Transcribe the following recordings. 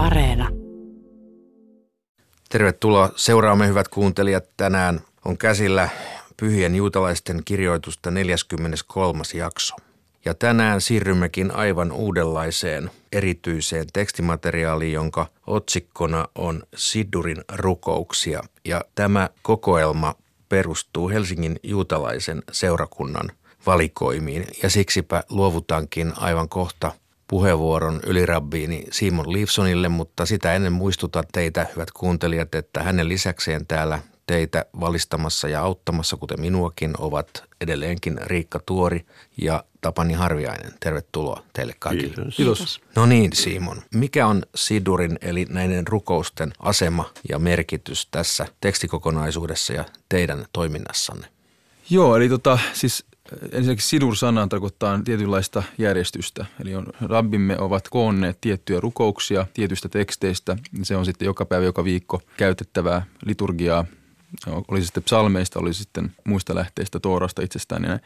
Areena. Tervetuloa seuraamme hyvät kuuntelijat. Tänään on käsillä pyhien juutalaisten kirjoitusta 43. jakso. Ja tänään siirrymmekin aivan uudenlaiseen erityiseen tekstimateriaaliin, jonka otsikkona on Sidurin rukouksia. Ja tämä kokoelma perustuu Helsingin juutalaisen seurakunnan valikoimiin ja siksipä luovutankin aivan kohta puheenvuoron ylirabbiini Simon Leifsonille, mutta sitä ennen muistutan teitä, hyvät kuuntelijat, että hänen lisäkseen täällä teitä valistamassa ja auttamassa, kuten minuakin, ovat edelleenkin Riikka Tuori ja Tapani Harviainen. Tervetuloa teille kaikille. Kiitos. Kiitos. No niin, Simon. Mikä on Sidurin eli näiden rukousten asema ja merkitys tässä tekstikokonaisuudessa ja teidän toiminnassanne? Joo, eli tota, siis ensinnäkin sidur-sana tarkoittaa tietynlaista järjestystä. Eli on, rabbimme ovat koonneet tiettyjä rukouksia tietystä teksteistä. Se on sitten joka päivä, joka viikko käytettävää liturgiaa oli sitten psalmeista, oli sitten muista lähteistä, Toorasta itsestään. Ja,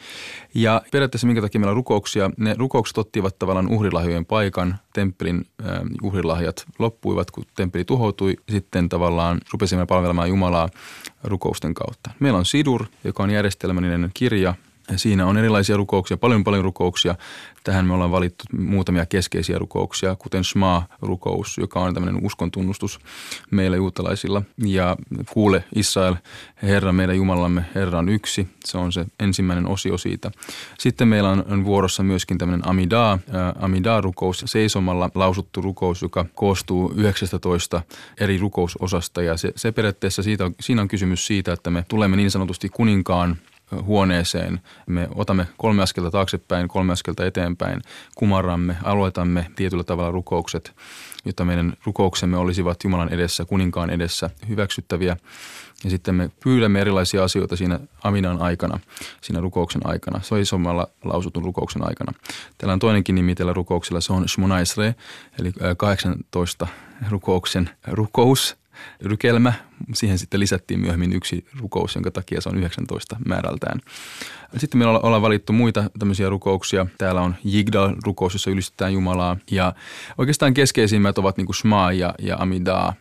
ja periaatteessa minkä takia meillä on rukouksia, ne rukoukset ottivat tavallaan uhrilahjojen paikan, temppelin äh, uhrilahjat loppuivat, kun temppeli tuhoutui, sitten tavallaan rupesimme palvelemaan Jumalaa rukousten kautta. Meillä on Sidur, joka on järjestelmällinen kirja, Siinä on erilaisia rukouksia, paljon paljon rukouksia. Tähän me ollaan valittu muutamia keskeisiä rukouksia, kuten Shema-rukous, joka on tämmöinen uskon tunnustus meillä juutalaisilla. Ja kuule Israel, Herra meidän Jumalamme, Herra on yksi. Se on se ensimmäinen osio siitä. Sitten meillä on vuorossa myöskin tämmöinen Amidah, äh, Amidah-rukous, seisomalla lausuttu rukous, joka koostuu 19 eri rukousosasta. Ja se, se periaatteessa siitä on, siinä on kysymys siitä, että me tulemme niin sanotusti kuninkaan huoneeseen. Me otamme kolme askelta taaksepäin, kolme askelta eteenpäin, kumarramme, aloitamme tietyllä tavalla rukoukset, jotta meidän rukouksemme olisivat Jumalan edessä, kuninkaan edessä hyväksyttäviä. Ja sitten me pyydämme erilaisia asioita siinä Aminan aikana, siinä rukouksen aikana, soisomalla lausutun rukouksen aikana. Täällä on toinenkin nimi tällä rukouksella, se on Shmonaisre, eli 18 rukouksen rukous – rykelmä. Siihen sitten lisättiin myöhemmin yksi rukous, jonka takia se on 19 määrältään. Sitten meillä ollaan valittu muita tämmöisiä rukouksia. Täällä on Jigdal-rukous, jossa ylistetään Jumalaa. Ja oikeastaan keskeisimmät ovat niin kuin ja, ja Amidah,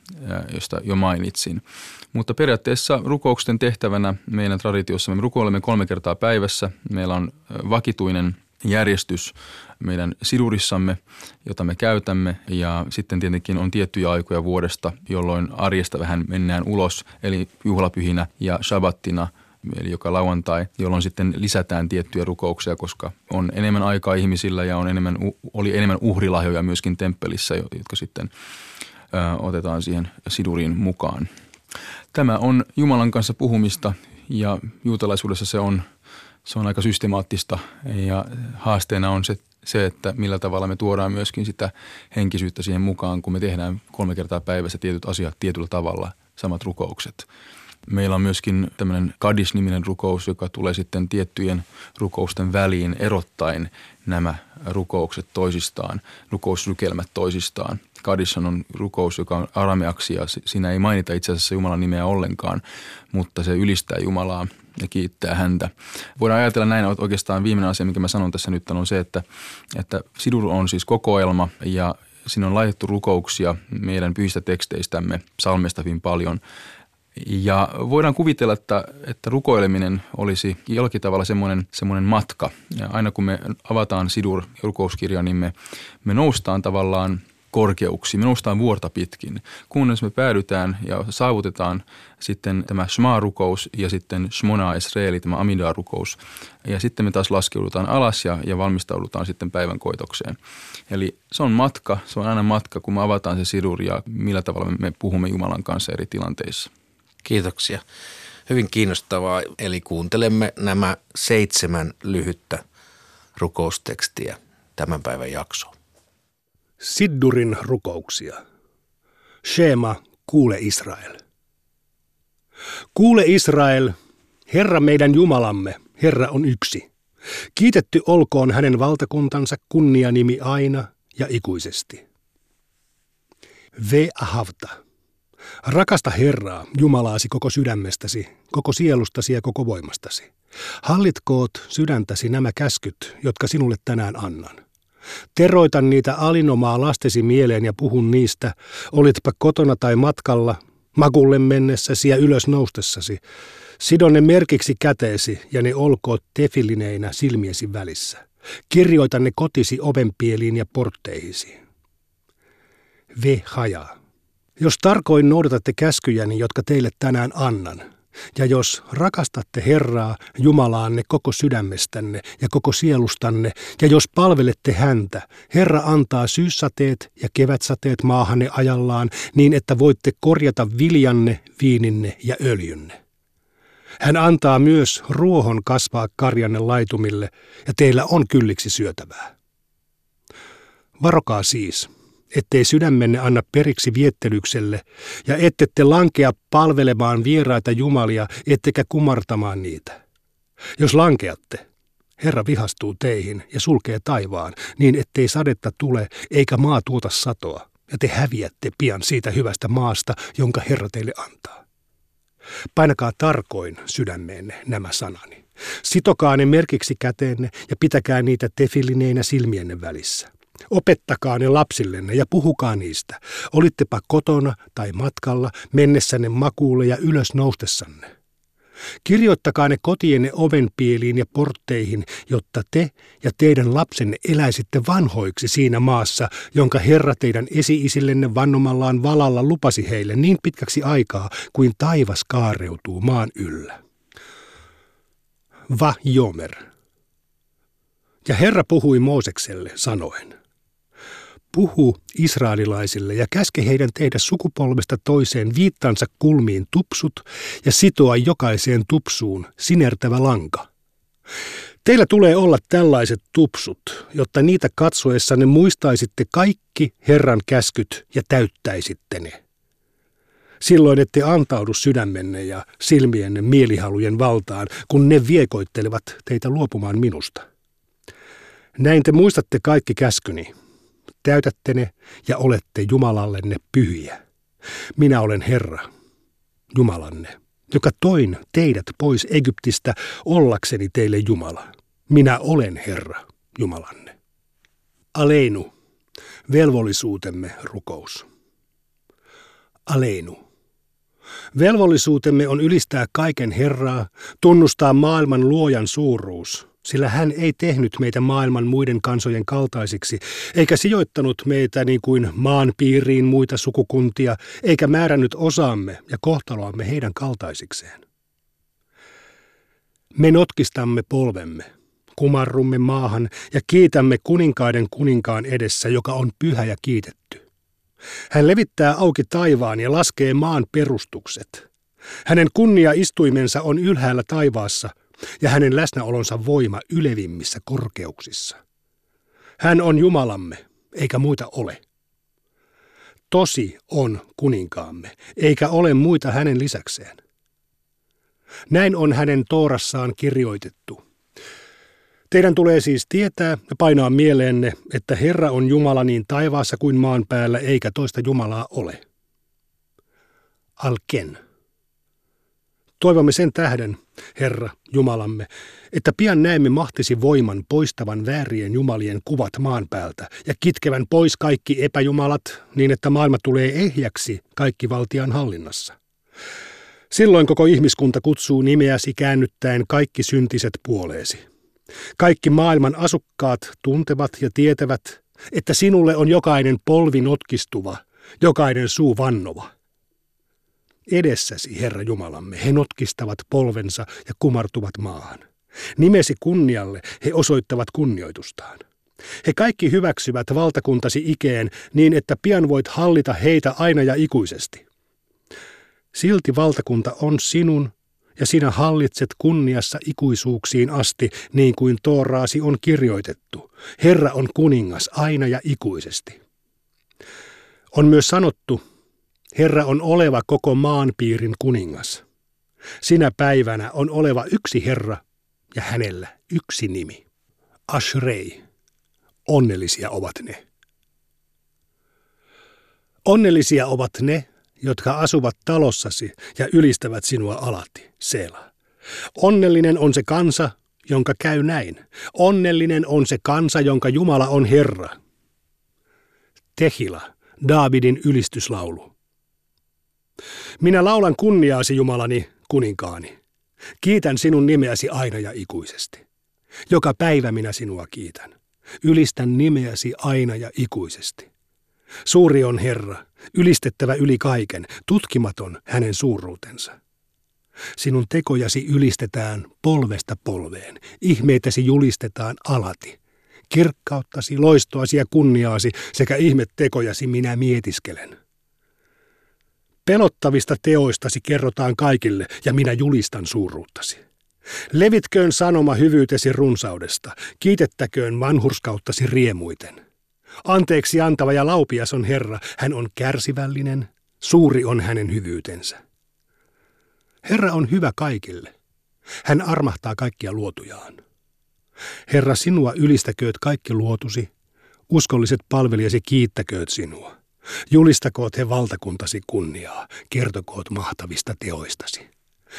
josta jo mainitsin. Mutta periaatteessa rukouksen tehtävänä meidän traditiossa me rukoilemme kolme kertaa päivässä. Meillä on vakituinen järjestys meidän sidurissamme, jota me käytämme. Ja sitten tietenkin on tiettyjä aikoja vuodesta, jolloin arjesta vähän mennään ulos, eli juhlapyhinä ja shabbattina – eli joka lauantai, jolloin sitten lisätään tiettyjä rukouksia, koska on enemmän aikaa ihmisillä ja on enemmän, oli enemmän uhrilahjoja myöskin temppelissä, jotka sitten ö, otetaan siihen siduriin mukaan. Tämä on Jumalan kanssa puhumista ja juutalaisuudessa se on, se on aika systemaattista ja haasteena on se se, että millä tavalla me tuodaan myöskin sitä henkisyyttä siihen mukaan, kun me tehdään kolme kertaa päivässä tietyt asiat tietyllä tavalla, samat rukoukset. Meillä on myöskin tämmöinen Kadis-niminen rukous, joka tulee sitten tiettyjen rukousten väliin erottaen nämä rukoukset toisistaan, rukousrykelmät toisistaan. Kadishan on rukous, joka on arameaksi ja siinä ei mainita itse asiassa Jumalan nimeä ollenkaan, mutta se ylistää Jumalaa ja kiittää häntä. Voidaan ajatella näin, että oikeastaan viimeinen asia, mikä mä sanon tässä nyt on se, että, että Sidur on siis kokoelma ja siinä on laitettu rukouksia meidän pyhistä teksteistämme, psalmista hyvin paljon. Ja voidaan kuvitella, että, että rukoileminen olisi jollakin tavalla semmoinen, semmoinen matka. Ja aina kun me avataan Sidur rukouskirja, niin me, me noustaan tavallaan – korkeuksiin. Me vuorta pitkin, kunnes me päädytään ja saavutetaan sitten tämä Shema-rukous ja sitten Shmona Esreeli, tämä Amidah-rukous. Ja sitten me taas laskeudutaan alas ja, ja valmistaudutaan sitten päivän koitokseen. Eli se on matka, se on aina matka, kun me avataan se sidur ja millä tavalla me puhumme Jumalan kanssa eri tilanteissa. Kiitoksia. Hyvin kiinnostavaa. Eli kuuntelemme nämä seitsemän lyhyttä rukoustekstiä tämän päivän jaksoon. Siddurin rukouksia. Shema, kuule Israel. Kuule Israel, Herra meidän Jumalamme, Herra on yksi. Kiitetty olkoon hänen valtakuntansa kunnianimi aina ja ikuisesti. Ve ahavta. Rakasta Herraa, Jumalaasi koko sydämestäsi, koko sielustasi ja koko voimastasi. Hallitkoot sydäntäsi nämä käskyt, jotka sinulle tänään annan. Teroitan niitä alinomaa lastesi mieleen ja puhun niistä, olitpa kotona tai matkalla, makulle mennessäsi ja ylös noustessasi. Sidon ne merkiksi käteesi ja ne olkoot tefilineinä silmiesi välissä. Kirjoita ne kotisi ovenpieliin ja portteihisi. Ve hajaa. Jos tarkoin noudatatte käskyjäni, jotka teille tänään annan, ja jos rakastatte Herraa, Jumalaanne koko sydämestänne ja koko sielustanne, ja jos palvelette häntä, Herra antaa syyssateet ja kevätsateet maahanne ajallaan, niin että voitte korjata viljanne, viininne ja öljynne. Hän antaa myös ruohon kasvaa karjanne laitumille, ja teillä on kylliksi syötävää. Varokaa siis, ettei sydämenne anna periksi viettelykselle, ja ettette lankea palvelemaan vieraita jumalia, ettekä kumartamaan niitä. Jos lankeatte, Herra vihastuu teihin ja sulkee taivaan, niin ettei sadetta tule eikä maa tuota satoa, ja te häviätte pian siitä hyvästä maasta, jonka Herra teille antaa. Painakaa tarkoin sydämeenne nämä sanani. Sitokaa ne merkiksi käteenne ja pitäkää niitä tefillineinä silmienne välissä. Opettakaa ne lapsillenne ja puhukaa niistä. Olittepa kotona tai matkalla, mennessänne makuulle ja ylös noustessanne. Kirjoittakaa ne kotienne ovenpieliin ja portteihin, jotta te ja teidän lapsenne eläisitte vanhoiksi siinä maassa, jonka Herra teidän esi-isillenne vannomallaan valalla lupasi heille niin pitkäksi aikaa, kuin taivas kaareutuu maan yllä. Va Jomer. Ja Herra puhui Moosekselle sanoen – puhu israelilaisille ja käske heidän tehdä sukupolvesta toiseen viittansa kulmiin tupsut ja sitoa jokaiseen tupsuun sinertävä lanka. Teillä tulee olla tällaiset tupsut, jotta niitä katsoessanne muistaisitte kaikki Herran käskyt ja täyttäisitte ne. Silloin ette antaudu sydämenne ja silmienne mielihalujen valtaan, kun ne viekoittelevat teitä luopumaan minusta. Näin te muistatte kaikki käskyni, täytätte ne ja olette Jumalallenne pyhiä. Minä olen Herra, Jumalanne, joka toin teidät pois Egyptistä ollakseni teille Jumala. Minä olen Herra, Jumalanne. Aleinu, velvollisuutemme rukous. Aleinu. Velvollisuutemme on ylistää kaiken Herraa, tunnustaa maailman luojan suuruus – sillä hän ei tehnyt meitä maailman muiden kansojen kaltaisiksi, eikä sijoittanut meitä niin kuin maan piiriin muita sukukuntia, eikä määrännyt osaamme ja kohtaloamme heidän kaltaisikseen. Me notkistamme polvemme, kumarrumme maahan ja kiitämme kuninkaiden kuninkaan edessä, joka on pyhä ja kiitetty. Hän levittää auki taivaan ja laskee maan perustukset. Hänen kunnia istuimensa on ylhäällä taivaassa – ja hänen läsnäolonsa voima ylevimmissä korkeuksissa. Hän on Jumalamme, eikä muita ole. Tosi on kuninkaamme, eikä ole muita hänen lisäkseen. Näin on hänen toorassaan kirjoitettu. Teidän tulee siis tietää ja painaa mieleenne, että Herra on Jumala niin taivaassa kuin maan päällä, eikä toista Jumalaa ole. Alken. Toivomme sen tähden, Herra, Jumalamme, että pian näemme mahtisi voiman poistavan väärien jumalien kuvat maan päältä ja kitkevän pois kaikki epäjumalat niin, että maailma tulee ehjäksi kaikki valtian hallinnassa. Silloin koko ihmiskunta kutsuu nimeäsi käännyttäen kaikki syntiset puoleesi. Kaikki maailman asukkaat tuntevat ja tietävät, että sinulle on jokainen polvi notkistuva, jokainen suu vannova – Edessäsi, Herra Jumalamme, he notkistavat polvensa ja kumartuvat maahan. Nimesi kunnialle he osoittavat kunnioitustaan. He kaikki hyväksyvät valtakuntasi ikeen niin, että pian voit hallita heitä aina ja ikuisesti. Silti valtakunta on sinun, ja sinä hallitset kunniassa ikuisuuksiin asti, niin kuin Tooraasi on kirjoitettu. Herra on kuningas aina ja ikuisesti. On myös sanottu, Herra on oleva koko maanpiirin kuningas. Sinä päivänä on oleva yksi Herra ja hänellä yksi nimi. Ashrei. Onnellisia ovat ne. Onnellisia ovat ne, jotka asuvat talossasi ja ylistävät sinua alati, Seela. Onnellinen on se kansa, jonka käy näin. Onnellinen on se kansa, jonka Jumala on Herra. Tehila, Daavidin ylistyslaulu. Minä laulan kunniaasi, Jumalani, kuninkaani. Kiitän sinun nimeäsi aina ja ikuisesti. Joka päivä minä sinua kiitän. Ylistän nimeäsi aina ja ikuisesti. Suuri on Herra, ylistettävä yli kaiken, tutkimaton hänen suuruutensa. Sinun tekojasi ylistetään polvesta polveen, ihmeitäsi julistetaan alati. Kirkkauttasi, loistoasi ja kunniaasi sekä ihmettekojasi minä mietiskelen. Pelottavista teoistasi kerrotaan kaikille ja minä julistan suuruuttasi. Levitköön sanoma hyvyytesi runsaudesta, kiitettäköön vanhurskauttasi riemuiten. Anteeksi antava ja laupias on Herra, hän on kärsivällinen, suuri on hänen hyvyytensä. Herra on hyvä kaikille. Hän armahtaa kaikkia luotujaan. Herra, sinua ylistäkööt kaikki luotusi, uskolliset palvelijasi kiittäkööt sinua. Julistakoot he valtakuntasi kunniaa, kertokoot mahtavista teoistasi.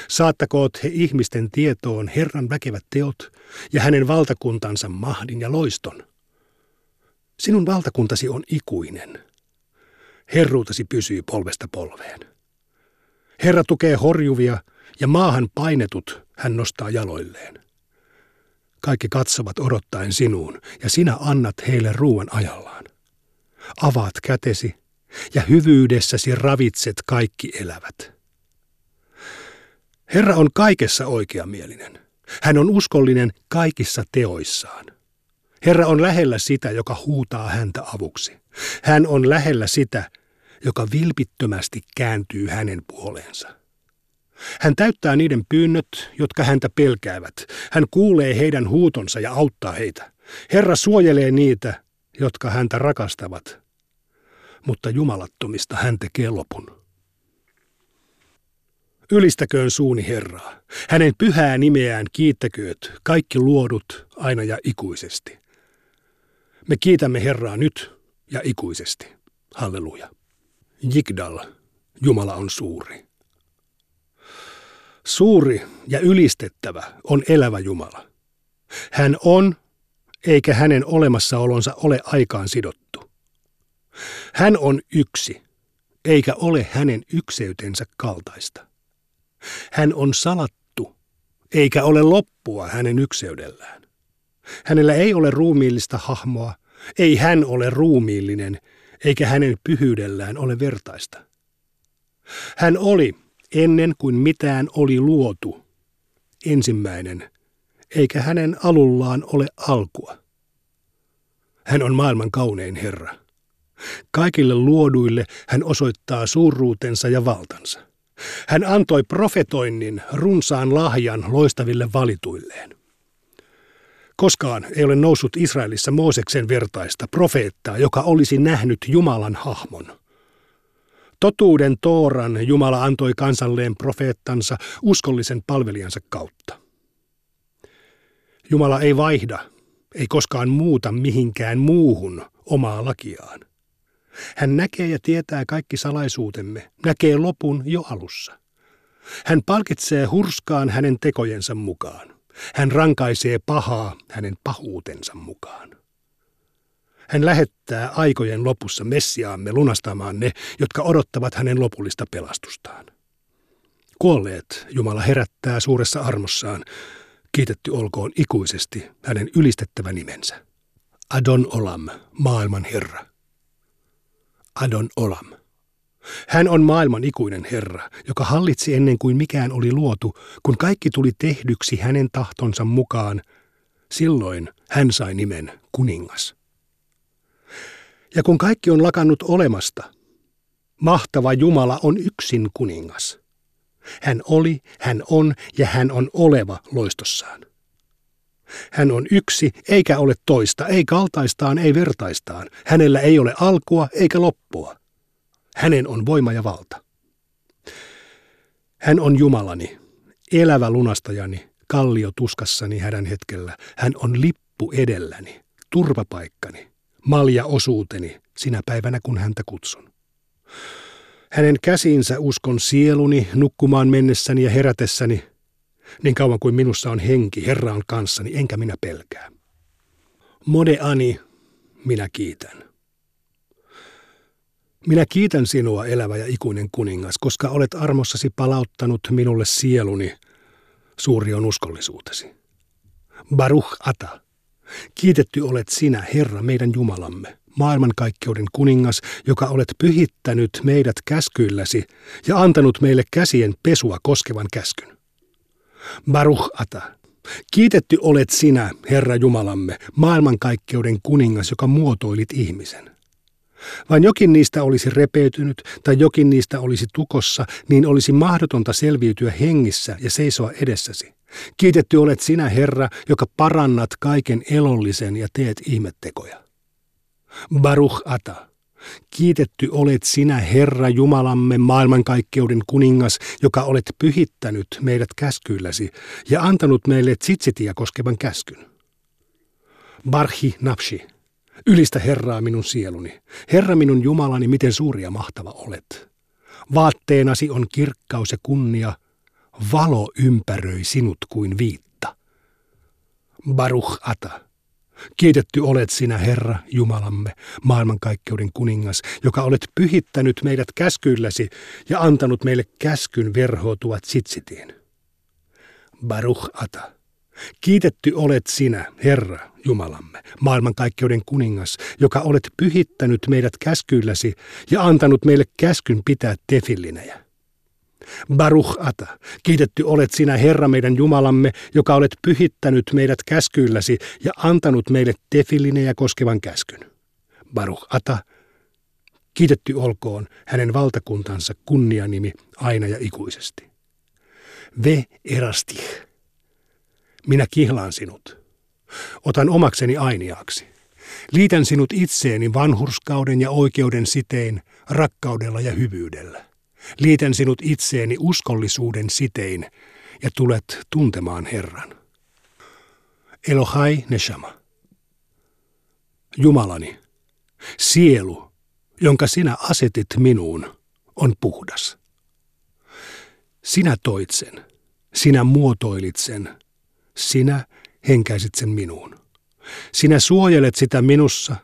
Saattakoot he ihmisten tietoon Herran väkevät teot ja hänen valtakuntansa mahdin ja loiston. Sinun valtakuntasi on ikuinen. Herruutasi pysyy polvesta polveen. Herra tukee horjuvia ja maahan painetut hän nostaa jaloilleen. Kaikki katsovat odottaen sinuun ja sinä annat heille ruuan ajallaan. Avaat kätesi ja hyvyydessäsi ravitset kaikki elävät. Herra on kaikessa oikeamielinen. Hän on uskollinen kaikissa teoissaan. Herra on lähellä sitä, joka huutaa häntä avuksi. Hän on lähellä sitä, joka vilpittömästi kääntyy hänen puoleensa. Hän täyttää niiden pyynnöt, jotka häntä pelkäävät. Hän kuulee heidän huutonsa ja auttaa heitä. Herra suojelee niitä, jotka häntä rakastavat, mutta jumalattomista hän tekee lopun. Ylistäköön suuni Herraa. Hänen pyhää nimeään kiittäkööt kaikki luodut aina ja ikuisesti. Me kiitämme Herraa nyt ja ikuisesti. Halleluja. Jigdal, Jumala on suuri. Suuri ja ylistettävä on elävä Jumala. Hän on, eikä hänen olemassaolonsa ole aikaan sidottu. Hän on yksi, eikä ole hänen ykseytensä kaltaista. Hän on salattu, eikä ole loppua hänen ykseydellään. Hänellä ei ole ruumiillista hahmoa, ei hän ole ruumiillinen, eikä hänen pyhyydellään ole vertaista. Hän oli, ennen kuin mitään oli luotu, ensimmäinen, eikä hänen alullaan ole alkua. Hän on maailman kaunein Herra. Kaikille luoduille hän osoittaa suuruutensa ja valtansa. Hän antoi profetoinnin runsaan lahjan loistaville valituilleen. Koskaan ei ole noussut Israelissa Mooseksen vertaista profeettaa, joka olisi nähnyt Jumalan hahmon. Totuuden Tooran Jumala antoi kansalleen profeettansa uskollisen palvelijansa kautta. Jumala ei vaihda, ei koskaan muuta mihinkään muuhun omaa lakiaan. Hän näkee ja tietää kaikki salaisuutemme, näkee lopun jo alussa. Hän palkitsee hurskaan hänen tekojensa mukaan. Hän rankaisee pahaa hänen pahuutensa mukaan. Hän lähettää aikojen lopussa Messiaamme lunastamaan ne, jotka odottavat hänen lopullista pelastustaan. Kuolleet Jumala herättää suuressa armossaan. Kiitetty olkoon ikuisesti hänen ylistettävä nimensä. Adon Olam, maailman Herra. Adon Olam. Hän on maailman ikuinen Herra, joka hallitsi ennen kuin mikään oli luotu, kun kaikki tuli tehdyksi hänen tahtonsa mukaan. Silloin hän sai nimen kuningas. Ja kun kaikki on lakannut olemasta, mahtava Jumala on yksin kuningas. Hän oli, hän on ja hän on oleva loistossaan. Hän on yksi, eikä ole toista, ei kaltaistaan, ei vertaistaan. Hänellä ei ole alkua eikä loppua. Hänen on voima ja valta. Hän on Jumalani, elävä lunastajani, kallio tuskassani hädän hetkellä. Hän on lippu edelläni, turvapaikkani, malja osuuteni sinä päivänä, kun häntä kutsun. Hänen käsiinsä uskon sieluni nukkumaan mennessäni ja herätessäni. Niin kauan kuin minussa on henki, Herra on kanssani, enkä minä pelkää. Mode ani, minä kiitän. Minä kiitän sinua, elävä ja ikuinen kuningas, koska olet armossasi palauttanut minulle sieluni. Suuri on uskollisuutesi. Baruch Ata. Kiitetty olet sinä, Herra, meidän Jumalamme, maailmankaikkeuden kuningas, joka olet pyhittänyt meidät käskyilläsi ja antanut meille käsien pesua koskevan käskyn. Baruch Ata. Kiitetty olet sinä, Herra Jumalamme, maailmankaikkeuden kuningas, joka muotoilit ihmisen. Vain jokin niistä olisi repeytynyt tai jokin niistä olisi tukossa, niin olisi mahdotonta selviytyä hengissä ja seisoa edessäsi. Kiitetty olet sinä, Herra, joka parannat kaiken elollisen ja teet ihmettekoja. Baruch Ata. Kiitetty olet sinä, Herra Jumalamme, maailmankaikkeuden kuningas, joka olet pyhittänyt meidät käskyilläsi ja antanut meille tsitsitia koskevan käskyn. Barhi Napshi. Ylistä Herraa minun sieluni. Herra minun Jumalani, miten suuri ja mahtava olet. Vaatteenasi on kirkkaus ja kunnia. Valo ympäröi sinut kuin viitta. Baruch Ata. Kiitetty olet sinä, Herra, Jumalamme, maailmankaikkeuden kuningas, joka olet pyhittänyt meidät käskyilläsi ja antanut meille käskyn verhoutua tsitsitiin. Baruch Ata. Kiitetty olet sinä, Herra, Jumalamme, maailmankaikkeuden kuningas, joka olet pyhittänyt meidät käskyilläsi ja antanut meille käskyn pitää tefillinejä. Baruch Ata, kiitetty olet sinä Herra meidän Jumalamme, joka olet pyhittänyt meidät käskyilläsi ja antanut meille tefillinejä koskevan käskyn. Baruch Ata, kiitetty olkoon hänen valtakuntansa kunnianimi aina ja ikuisesti. Ve erastih. Minä kihlaan sinut. Otan omakseni ainiaksi. Liitän sinut itseeni vanhurskauden ja oikeuden sitein, rakkaudella ja hyvyydellä. Liitän sinut itseeni uskollisuuden sitein ja tulet tuntemaan Herran. Elohai Neshama. Jumalani, sielu, jonka sinä asetit minuun, on puhdas. Sinä toit sen, sinä muotoilit sen, sinä henkäisit sen minuun. Sinä suojelet sitä minussa,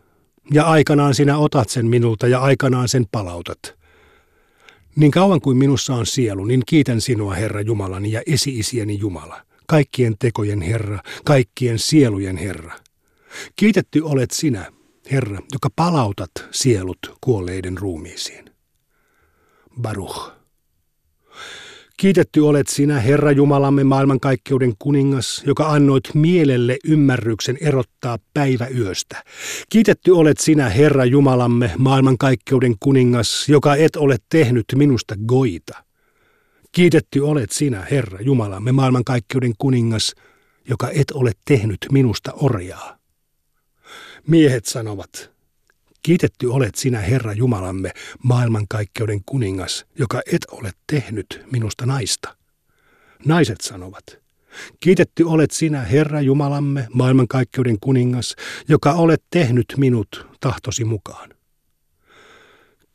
ja aikanaan sinä otat sen minulta ja aikanaan sen palautat. Niin kauan kuin minussa on sielu, niin kiitän sinua, Herra Jumalani ja esi-isieni Jumala, kaikkien tekojen Herra, kaikkien sielujen Herra. Kiitetty olet sinä, Herra, joka palautat sielut kuolleiden ruumiisiin. Baruch. Kiitetty olet sinä, Herra Jumalamme, maailmankaikkeuden kuningas, joka annoit mielelle ymmärryksen erottaa päivä yöstä. Kiitetty olet sinä, Herra Jumalamme, maailmankaikkeuden kuningas, joka et ole tehnyt minusta goita. Kiitetty olet sinä, Herra Jumalamme, maailmankaikkeuden kuningas, joka et ole tehnyt minusta orjaa. Miehet sanovat, Kiitetty olet sinä, Herra Jumalamme, maailmankaikkeuden kuningas, joka et ole tehnyt minusta naista. Naiset sanovat, Kiitetty olet sinä, Herra Jumalamme, maailmankaikkeuden kuningas, joka olet tehnyt minut tahtosi mukaan.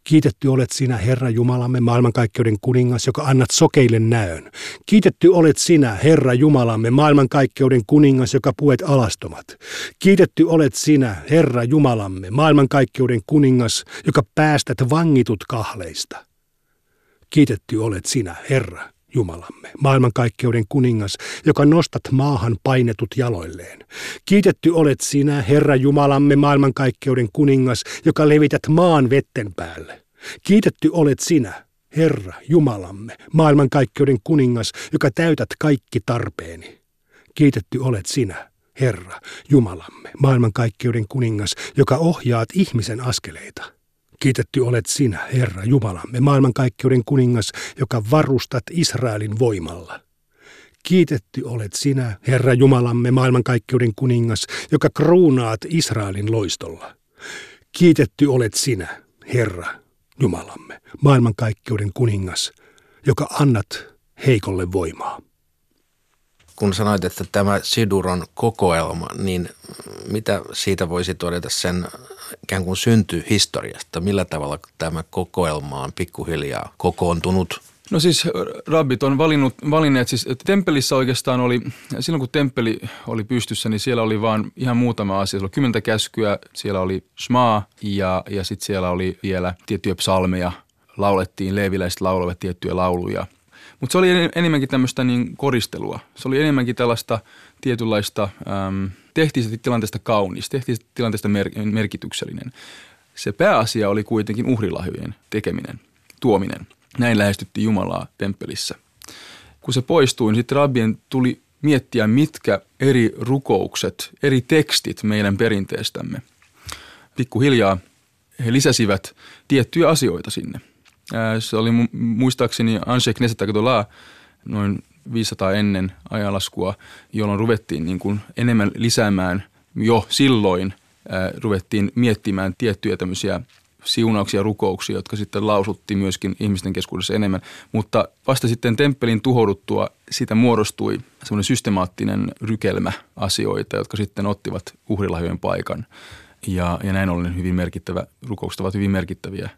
Kiitetty olet sinä, Herra Jumalamme, maailmankaikkeuden kuningas, joka annat sokeille näön. Kiitetty olet sinä, Herra Jumalamme, maailmankaikkeuden kuningas, joka puet alastomat. Kiitetty olet sinä, Herra Jumalamme, maailmankaikkeuden kuningas, joka päästät vangitut kahleista. Kiitetty olet sinä, Herra Jumalamme, maailmankaikkeuden kuningas, joka nostat maahan painetut jaloilleen. Kiitetty olet sinä, Herra Jumalamme, maailmankaikkeuden kuningas, joka levität maan vetten päälle. Kiitetty olet sinä, Herra Jumalamme, maailmankaikkeuden kuningas, joka täytät kaikki tarpeeni. Kiitetty olet sinä, Herra Jumalamme, maailmankaikkeuden kuningas, joka ohjaat ihmisen askeleita. Kiitetty olet sinä, Herra Jumalamme, maailmankaikkeuden kuningas, joka varustat Israelin voimalla. Kiitetty olet sinä, Herra Jumalamme, maailmankaikkeuden kuningas, joka kruunaat Israelin loistolla. Kiitetty olet sinä, Herra Jumalamme, maailmankaikkeuden kuningas, joka annat heikolle voimaa. Kun sanoit, että tämä Sidur on kokoelma, niin mitä siitä voisi todeta sen ikään kuin syntyy historiasta? Millä tavalla tämä kokoelma on pikkuhiljaa kokoontunut No siis rabbit on valinnut, valinneet, siis temppelissä oikeastaan oli, silloin kun temppeli oli pystyssä, niin siellä oli vaan ihan muutama asia. Siellä oli kymmentä käskyä, siellä oli shmaa ja, ja sitten siellä oli vielä tiettyjä psalmeja. Laulettiin, leeviläiset lauloivat tiettyjä lauluja. Mutta se oli enemmänkin tämmöistä niin koristelua. Se oli enemmänkin tällaista tietynlaista, äm, tehtiin se tilanteesta kaunis, tehtiin se tilanteesta mer- merkityksellinen. Se pääasia oli kuitenkin uhrilahjojen tekeminen, tuominen – näin lähestyttiin Jumalaa temppelissä. Kun se poistui, niin sitten rabbien tuli miettiä, mitkä eri rukoukset, eri tekstit meidän perinteestämme. Pikkuhiljaa he lisäsivät tiettyjä asioita sinne. Se oli muistaakseni Anshe Knesset noin 500 ennen ajanlaskua, jolloin ruvettiin niin kuin enemmän lisäämään jo silloin, ruvettiin miettimään tiettyjä tämmöisiä siunauksia rukouksia, jotka sitten lausuttiin myöskin ihmisten keskuudessa enemmän. Mutta vasta sitten temppelin tuhouduttua siitä muodostui semmoinen systemaattinen rykelmä asioita, jotka sitten ottivat uhrilahjojen paikan. Ja, ja näin ollen hyvin merkittävä, rukoukset ovat hyvin merkittäviä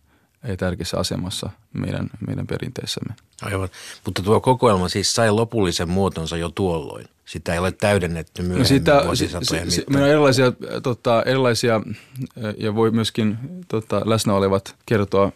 ja tärkeässä asemassa meidän, meidän perinteissämme. Aivan, mutta tuo kokoelma siis sai lopullisen muotonsa jo tuolloin. Sitä ei ole täydennetty myöhemmin no sitä, vuosisatojen si, si, Meillä on erilaisia, tota, erilaisia, ja voi myöskin tota, läsnä olevat kertoa.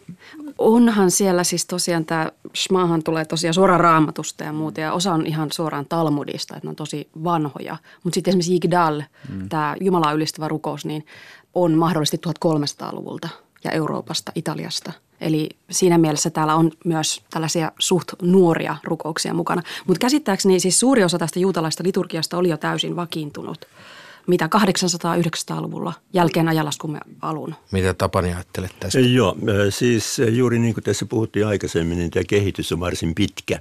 Onhan siellä siis tosiaan tämä Shmahan tulee tosiaan suoraan raamatusta ja muuta, ja osa on ihan suoraan Talmudista, että ne on tosi vanhoja. Mutta sitten esimerkiksi Yigdal, hmm. tämä Jumalaa ylistävä rukous, niin on mahdollisesti 1300-luvulta ja Euroopasta, Italiasta – Eli siinä mielessä täällä on myös tällaisia suht nuoria rukouksia mukana. Mutta käsittääkseni siis suuri osa tästä juutalaista liturgiasta oli jo täysin vakiintunut. Mitä 800-900-luvulla jälkeen ajalaskumme alun? Mitä Tapani ajattelet tästä? Joo, siis juuri niin kuin tässä puhuttiin aikaisemmin, niin tämä kehitys on varsin pitkä.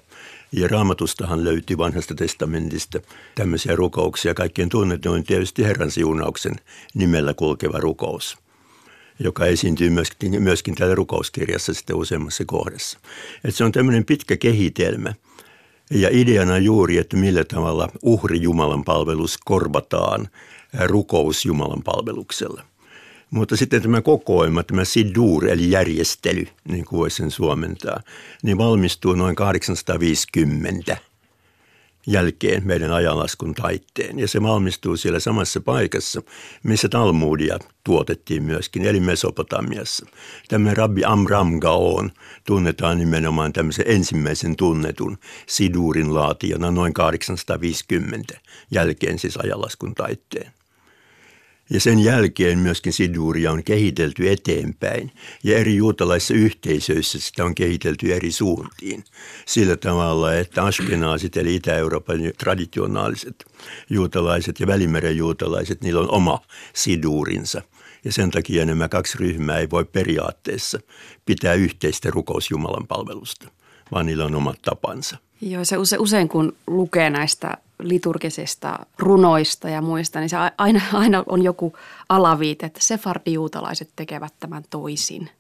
Ja raamatustahan löytyy vanhasta testamentista tämmöisiä rukouksia. Kaikkien tunnetuin tietysti Herran siunauksen nimellä kulkeva rukous – joka esiintyy myöskin, myöskin täällä rukouskirjassa sitten useammassa kohdassa. Et se on tämmöinen pitkä kehitelmä. Ja ideana juuri, että millä tavalla uhri Jumalan palvelus korvataan rukous Jumalan palveluksella. Mutta sitten tämä kokoelma, tämä sidur eli järjestely, niin kuin voisi sen suomentaa, niin valmistuu noin 850 – jälkeen meidän ajanlaskun taitteen. Ja se valmistuu siellä samassa paikassa, missä Talmudia tuotettiin myöskin, eli Mesopotamiassa. Tämä Rabbi Amram Gaon tunnetaan nimenomaan tämmöisen ensimmäisen tunnetun sidurin laatijana noin 850 jälkeen siis ajanlaskun taitteen. Ja sen jälkeen myöskin siduria on kehitelty eteenpäin ja eri juutalaisissa yhteisöissä sitä on kehitelty eri suuntiin. Sillä tavalla, että askenaasit eli Itä-Euroopan traditionaaliset juutalaiset ja välimeren juutalaiset, niillä on oma siduurinsa. Ja sen takia nämä kaksi ryhmää ei voi periaatteessa pitää yhteistä rukousjumalan palvelusta, vaan niillä on omat tapansa. Joo, se usein kun lukee näistä liturgisista runoista ja muista, niin se aina, aina on joku alaviite, että sefardijuutalaiset tekevät tämän toisin.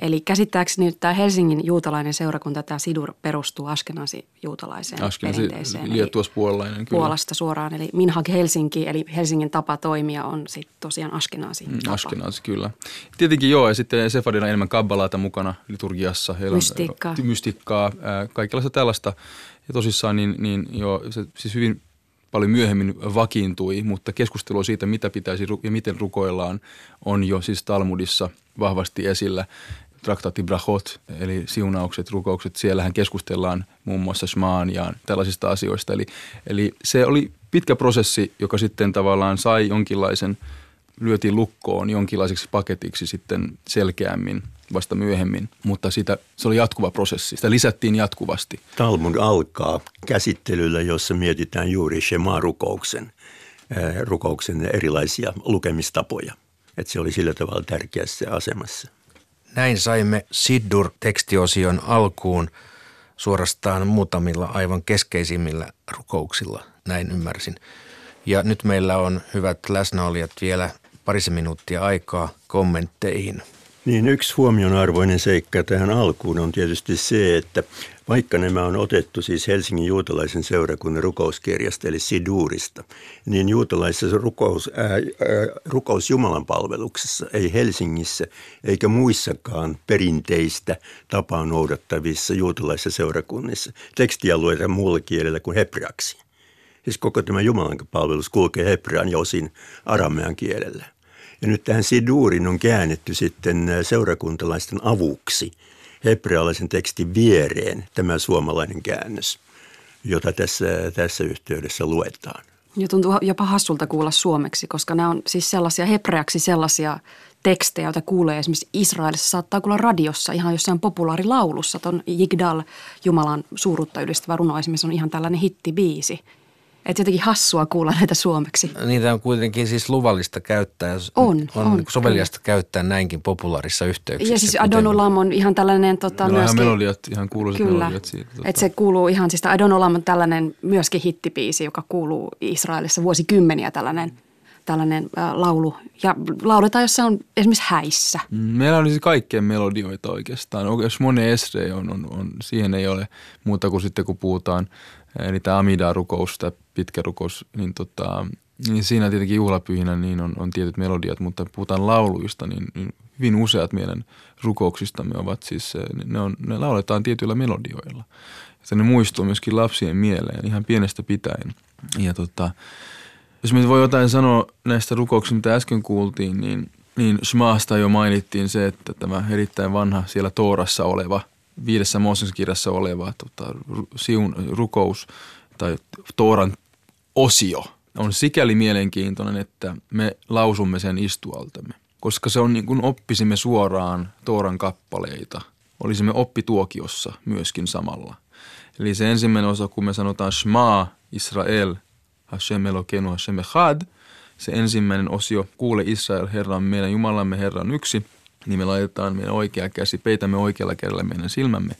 Eli käsittääkseni tämä Helsingin juutalainen seurakunta, tämä Sidur perustuu Askenasi juutalaiseen Askenasi perinteeseen. puolalainen kyllä. Puolasta suoraan, eli Minhag Helsinki, eli Helsingin tapa toimia on sitten tosiaan Askenasi mm, Askenasi, kyllä. Tietenkin joo, ja sitten Sefardilla on enemmän kabbalaata mukana liturgiassa. Heillä mystiikkaa. On, mystiikkaa, kaikenlaista tällaista. Ja tosissaan niin, niin joo, se siis hyvin paljon myöhemmin vakiintui, mutta keskustelu siitä, mitä pitäisi ja miten rukoillaan, on jo siis Talmudissa vahvasti esillä. Traktaatti Brachot, eli siunaukset, rukoukset, siellähän keskustellaan muun muassa Shmaan ja tällaisista asioista. Eli, eli se oli pitkä prosessi, joka sitten tavallaan sai jonkinlaisen, lyötiin lukkoon jonkinlaiseksi paketiksi sitten selkeämmin – vasta myöhemmin, mutta sitä, se oli jatkuva prosessi. Sitä lisättiin jatkuvasti. Talmud alkaa käsittelyllä, jossa mietitään juuri Shema-rukouksen eh, rukouksen erilaisia lukemistapoja. Että se oli sillä tavalla tärkeässä asemassa. Näin saimme Siddur-tekstiosion alkuun suorastaan muutamilla aivan keskeisimmillä rukouksilla, näin ymmärsin. Ja nyt meillä on hyvät läsnäolijat vielä parisen minuuttia aikaa kommentteihin. Niin yksi huomionarvoinen seikka tähän alkuun on tietysti se, että vaikka nämä on otettu siis Helsingin juutalaisen seurakunnan rukouskirjasta eli Sidurista, niin juutalaisessa rukous, ää, rukous Jumalan palveluksessa ei Helsingissä eikä muissakaan perinteistä tapaa noudattavissa juutalaisissa seurakunnissa tekstiä luetaan muulla kielellä kuin hebreaksi. Siis koko tämä Jumalan palvelus kulkee hebrean ja osin aramean kielellä. Ja nyt tähän Sidurin on käännetty sitten seurakuntalaisten avuksi hebrealaisen tekstin viereen tämä suomalainen käännös, jota tässä, tässä yhteydessä luetaan. Ja tuntuu jopa hassulta kuulla suomeksi, koska nämä on siis sellaisia hebreaksi sellaisia tekstejä, joita kuulee esimerkiksi Israelissa. Saattaa kuulla radiossa ihan jossain populaarilaulussa. Tuon Jigdal, Jumalan suurutta ylistävä runo esimerkiksi on ihan tällainen hittibiisi. Että jotenkin hassua kuulla näitä suomeksi. Niitä on kuitenkin siis luvallista käyttää. On, on. on soveliasta käyttää näinkin populaarissa yhteyksissä. Ja siis Adonulam on ihan tällainen tota, Meillä on myöskin... ihan melodiat, ihan kuuluiset Kyllä, melodiat siitä. Tota. että se kuuluu ihan, siis Adonulam on tällainen myöskin hittipiisi, joka kuuluu Israelissa vuosikymmeniä tällainen, tällainen äh, laulu. Ja lauletaan, jos se on esimerkiksi häissä. Mm, Meillä on siis kaikkien melodioita oikeastaan. Jos moni esre on, on, on, siihen ei ole muuta kuin sitten kun puhutaan, eli tämä Amida-rukous, tämä pitkä rukous, niin, tota, niin siinä tietenkin juhlapyhinä niin on, on tietyt melodiat, mutta puhutaan lauluista, niin, niin hyvin useat meidän rukouksistamme ovat siis, ne, on, ne lauletaan tietyillä melodioilla. Ja ne muistuu myöskin lapsien mieleen ihan pienestä pitäen. Ja tota, jos me voi jotain sanoa näistä rukouksista, mitä äsken kuultiin, niin, niin Shmaasta jo mainittiin se, että tämä erittäin vanha siellä Toorassa oleva, viidessä Mooseksen kirjassa oleva tota, siun, rukous tai Tooran osio on sikäli mielenkiintoinen, että me lausumme sen istualtamme. Koska se on niin kuin oppisimme suoraan Tooran kappaleita. Olisimme oppituokiossa myöskin samalla. Eli se ensimmäinen osa, kun me sanotaan Shema, Israel, Hashem Elokeinu, Hashem Echad, se ensimmäinen osio, kuule Israel, Herra on meidän Jumalamme, Herra on yksi, niin me laitetaan meidän oikea käsi, peitämme oikealla kädellä meidän silmämme.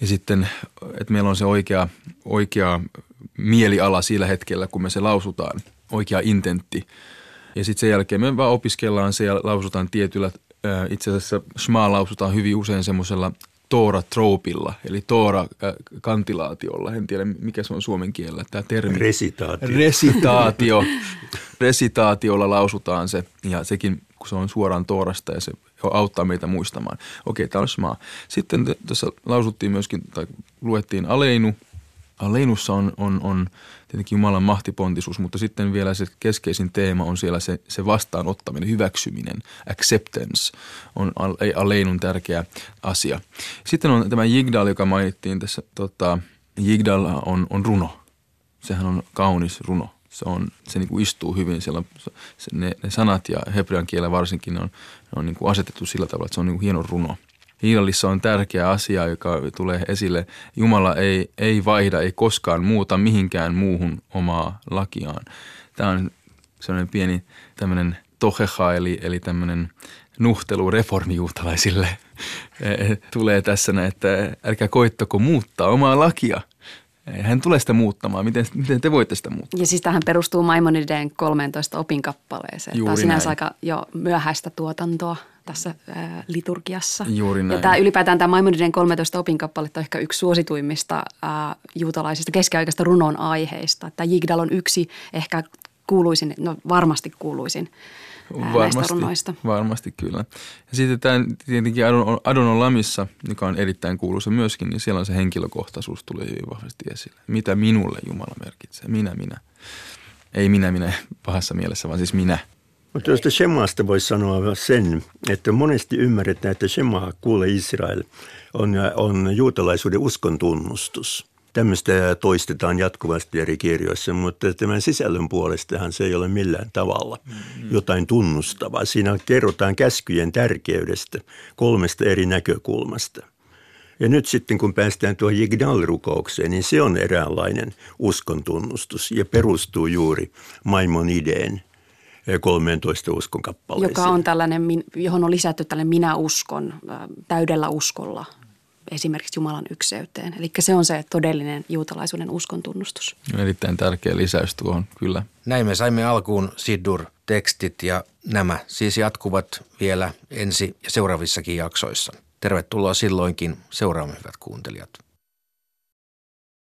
Ja sitten, että meillä on se oikea, oikea mieliala sillä hetkellä, kun me se lausutaan, oikea intentti. Ja sitten sen jälkeen me vaan opiskellaan se ja lausutaan tietyllä, itse asiassa Shema lausutaan hyvin usein semmoisella Toora-troopilla, eli Toora-kantilaatiolla. En tiedä, mikä se on suomen kielellä, tämä termi. Resitaatio. Resitaatio. Resitaatiolla lausutaan se, ja sekin, kun se on suoraan Toorasta, ja se auttaa meitä muistamaan. Okei, tämä on Shema. Sitten tässä lausuttiin myöskin, tai luettiin Aleinu. Aleinussa on, on, on tietenkin Jumalan mahtipontisuus, mutta sitten vielä se keskeisin teema on siellä se, se vastaanottaminen, hyväksyminen, acceptance on Aleinun tärkeä asia. Sitten on tämä Jigdal, joka mainittiin tässä. Tota, Jigdal on, on runo. Sehän on kaunis runo. Se, on, se niin kuin istuu hyvin. Siellä se, ne, ne sanat ja hebrean kielellä varsinkin ne on, ne on niin kuin asetettu sillä tavalla, että se on niin kuin hieno runo. Hiilallissa on tärkeä asia, joka tulee esille. Jumala ei, ei vaihda, ei koskaan muuta mihinkään muuhun omaa lakiaan. Tämä on sellainen pieni tämmöinen toheha, eli, eli tämmöinen nuhtelu reformijuutalaisille tulee tässä, että älkää koittako muuttaa omaa lakia. Hän tulee sitä muuttamaan. Miten, miten te voitte sitä muuttaa? Ja siis tähän perustuu Maimonideen 13 opinkappaleeseen. Juuri Tämä on sinänsä näin. aika jo myöhäistä tuotantoa tässä ää, liturgiassa. Juuri Ja näin. tämä ylipäätään tämä Maimonideen 13 opinkappaletta on ehkä yksi suosituimmista ää, juutalaisista keskiaikaista runon aiheista. Tämä Jigdal on yksi ehkä kuuluisin, no varmasti kuuluisin ää, näistä runoista. varmasti kyllä. Ja sitten tämä tietenkin Adon, Olamissa, joka on erittäin kuuluisa myöskin, niin siellä on se henkilökohtaisuus tulee hyvin vahvasti esille. Mitä minulle Jumala merkitsee? Minä, minä. Ei minä, minä pahassa mielessä, vaan siis minä. Mutta tuosta Shemasta voisi sanoa sen, että monesti ymmärretään, että Shema, kuule Israel, on, on juutalaisuuden uskon tunnustus. Tämmöistä toistetaan jatkuvasti eri kirjoissa, mutta tämän sisällön puolestahan se ei ole millään tavalla jotain tunnustavaa. Siinä kerrotaan käskyjen tärkeydestä kolmesta eri näkökulmasta. Ja nyt sitten kun päästään tuohon Jigdal-rukoukseen, niin se on eräänlainen uskon tunnustus ja perustuu juuri Maimonideen 13 uskon kappaleeseen. Joka on tällainen, johon on lisätty tällainen minä uskon täydellä uskolla esimerkiksi Jumalan ykseyteen. Eli se on se todellinen juutalaisuuden uskon tunnustus. Erittäin tärkeä lisäys tuohon, kyllä. Näin me saimme alkuun Siddur tekstit ja nämä siis jatkuvat vielä ensi ja seuraavissakin jaksoissa. Tervetuloa silloinkin seuraamme hyvät kuuntelijat.